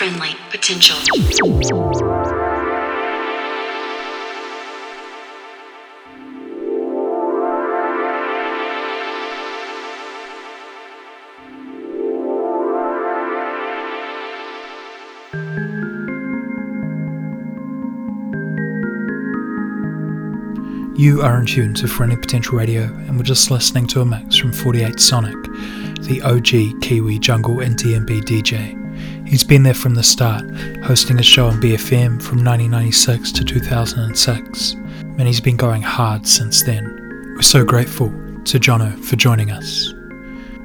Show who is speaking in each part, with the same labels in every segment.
Speaker 1: friendly potential.
Speaker 2: You are in tune to Friendly Potential Radio, and we're just listening to a mix from 48 Sonic, the OG Kiwi Jungle DnB DJ. He's been there from the start, hosting a show on BFM from 1996 to 2006, and he's been going hard since then. We're so grateful to Jono for joining us.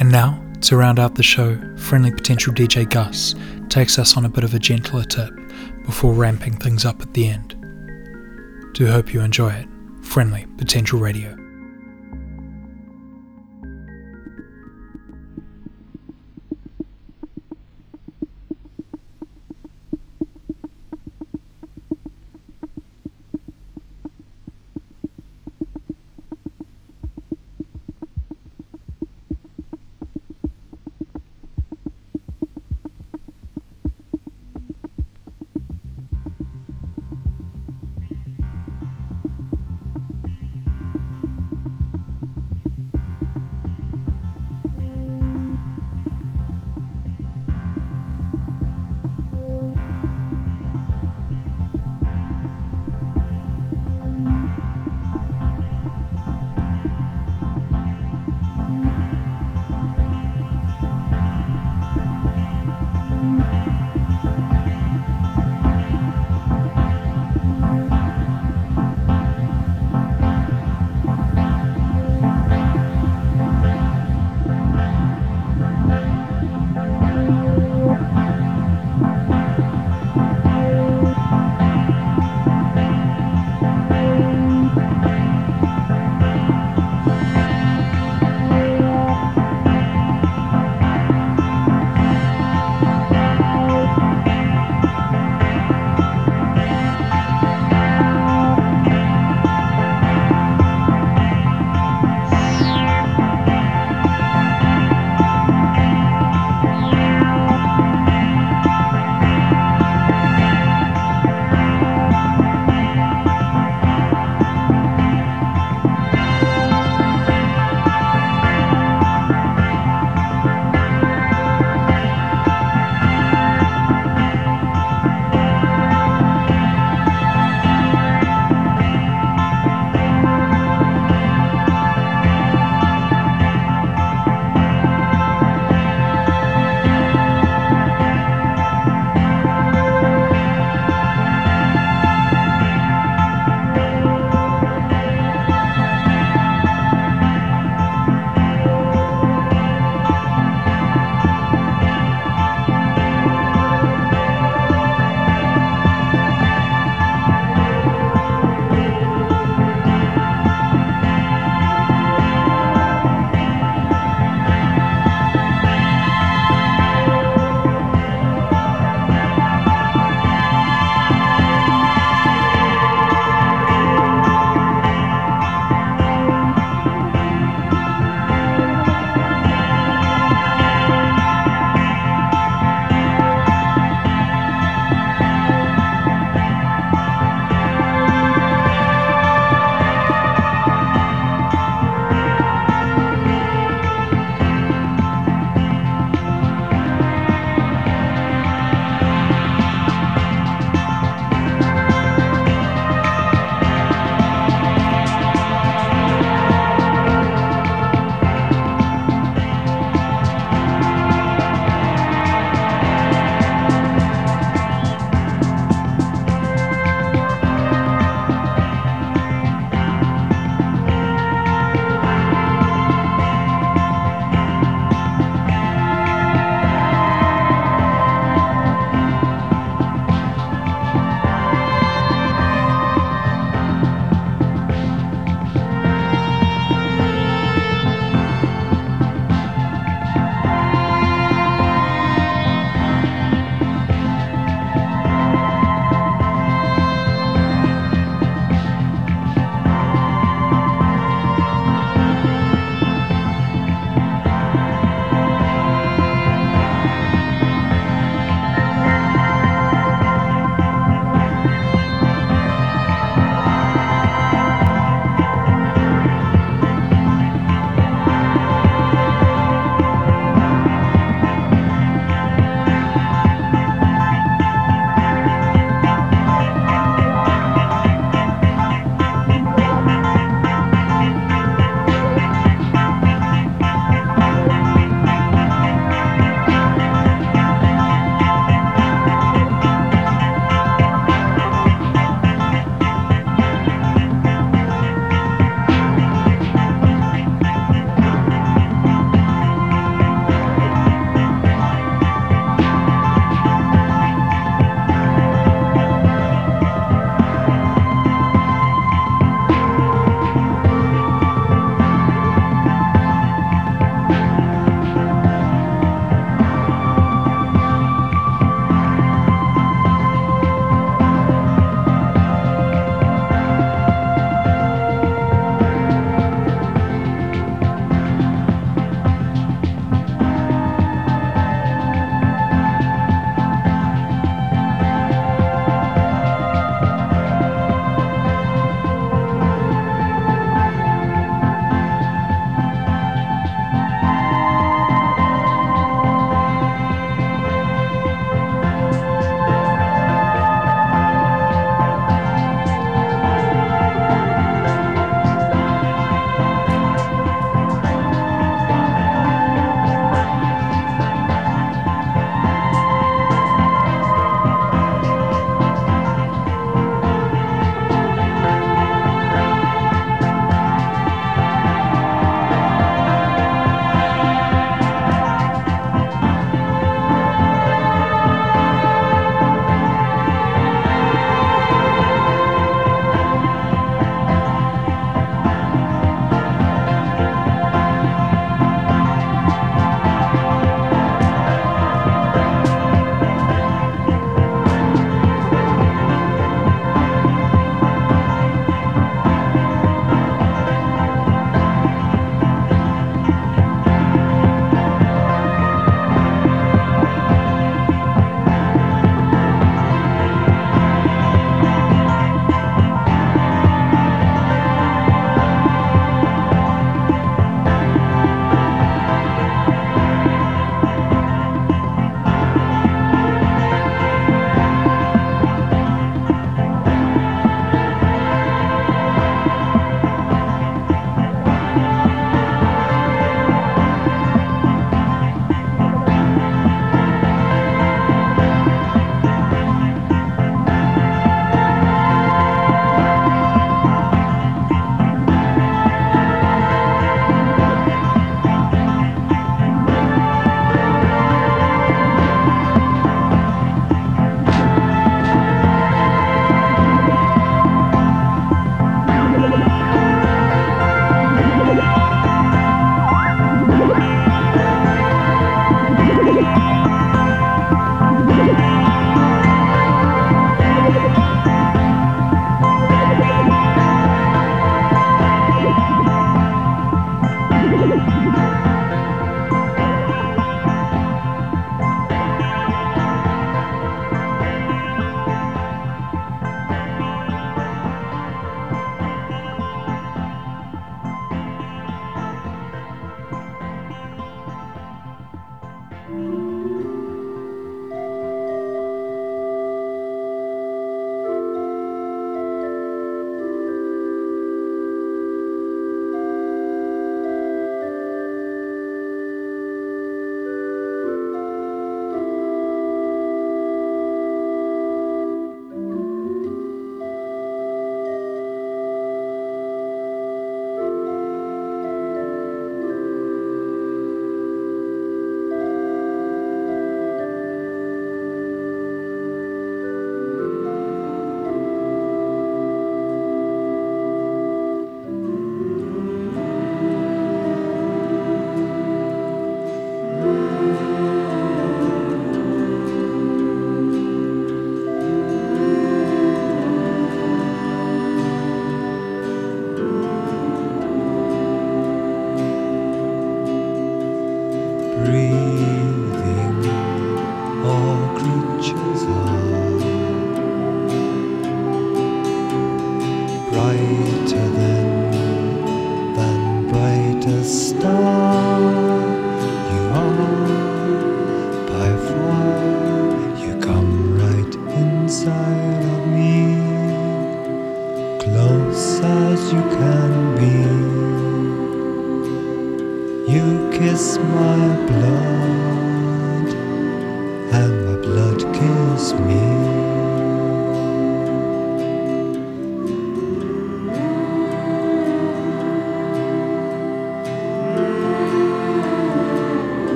Speaker 2: And now, to round out the show, Friendly Potential DJ Gus takes us on a bit of a gentler tip before ramping things up at the end. Do hope you enjoy it. Friendly Potential Radio.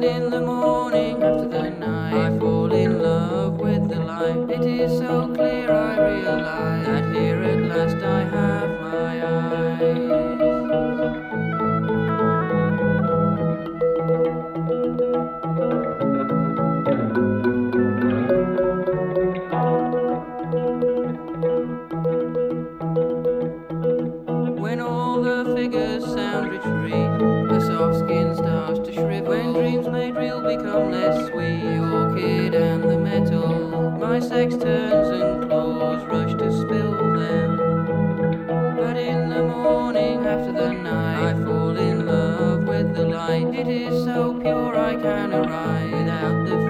Speaker 3: Realize, and now the last I have my. And in the morning after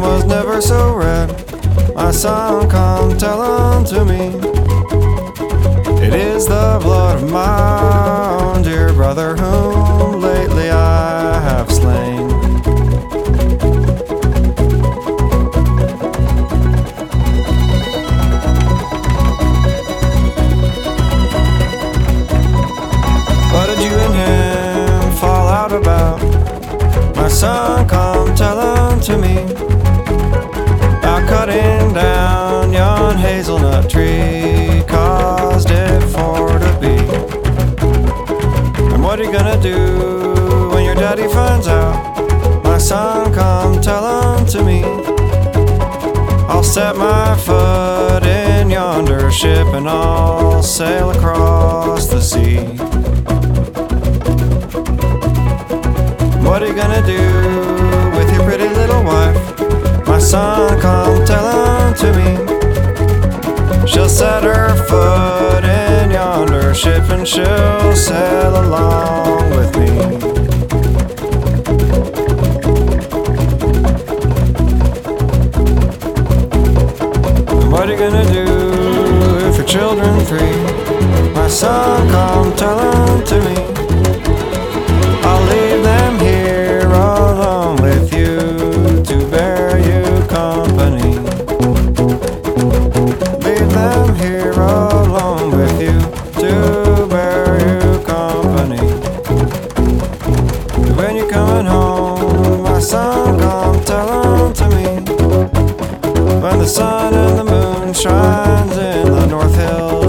Speaker 4: was never so red. My son, come tell unto me. It is the blood of my own dear brother whom tree caused it for to be. And what are you gonna do when your daddy finds out? My son, come tell him to me. I'll set my foot in yonder ship and I'll sail across the sea. What are you gonna do with your pretty little wife? My son, come tell him to me. She'll set her foot in yonder ship and she'll sail along with me. What are you gonna do if your children three? My son, come tell the shines in the
Speaker 1: north hills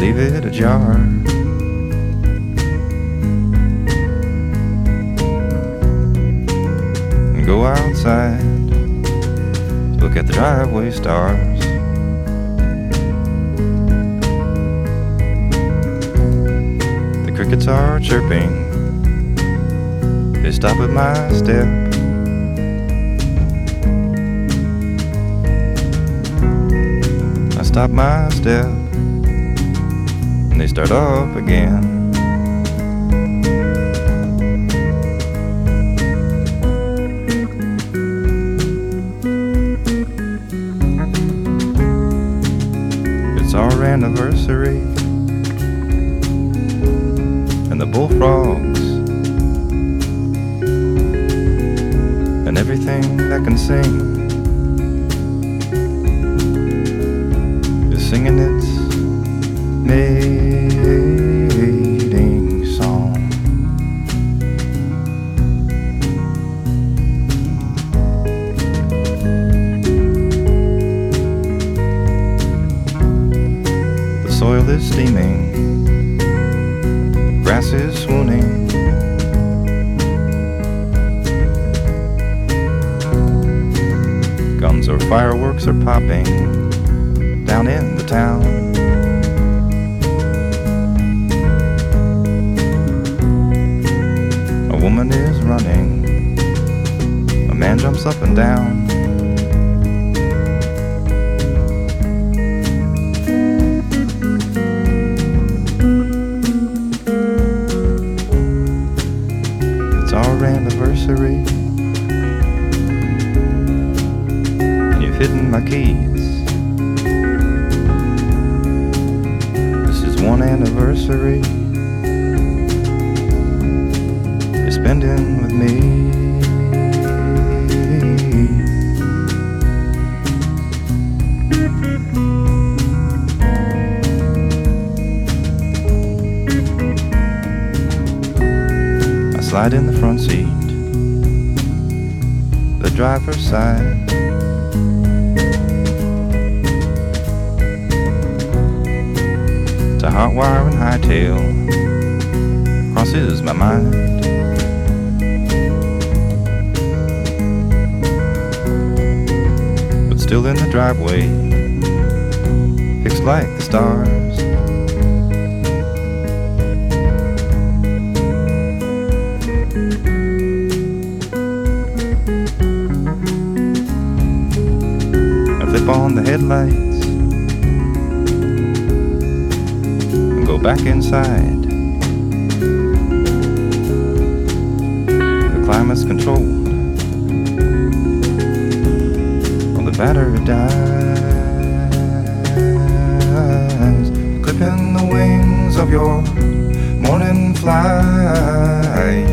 Speaker 1: leave it ajar. And go outside look at the driveway stars. The crickets are chirping. They stop at my step. I stop my step they start up again. It's our anniversary, and the bullfrogs, and everything that can sing. is singing its song. The soil is steaming, grass is swooning. Guns or fireworks are popping anniversary, and you've hidden my keys. This is one anniversary you're spending with me. I slide in the front seat, driver's side. to hot wire and hightail crosses my mind. But still in the driveway, fixed like the stars. On the headlights and go back inside. The climate's controlled. Well, the battery dies, clipping the wings of your morning flight.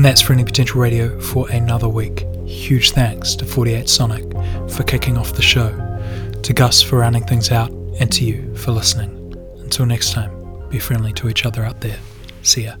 Speaker 2: And that's Friendly Potential Radio for another week. Huge thanks to 48 Sonic for kicking off the show, to Gus for rounding things out, and to you for listening. Until next time, be friendly to each other out there. See ya.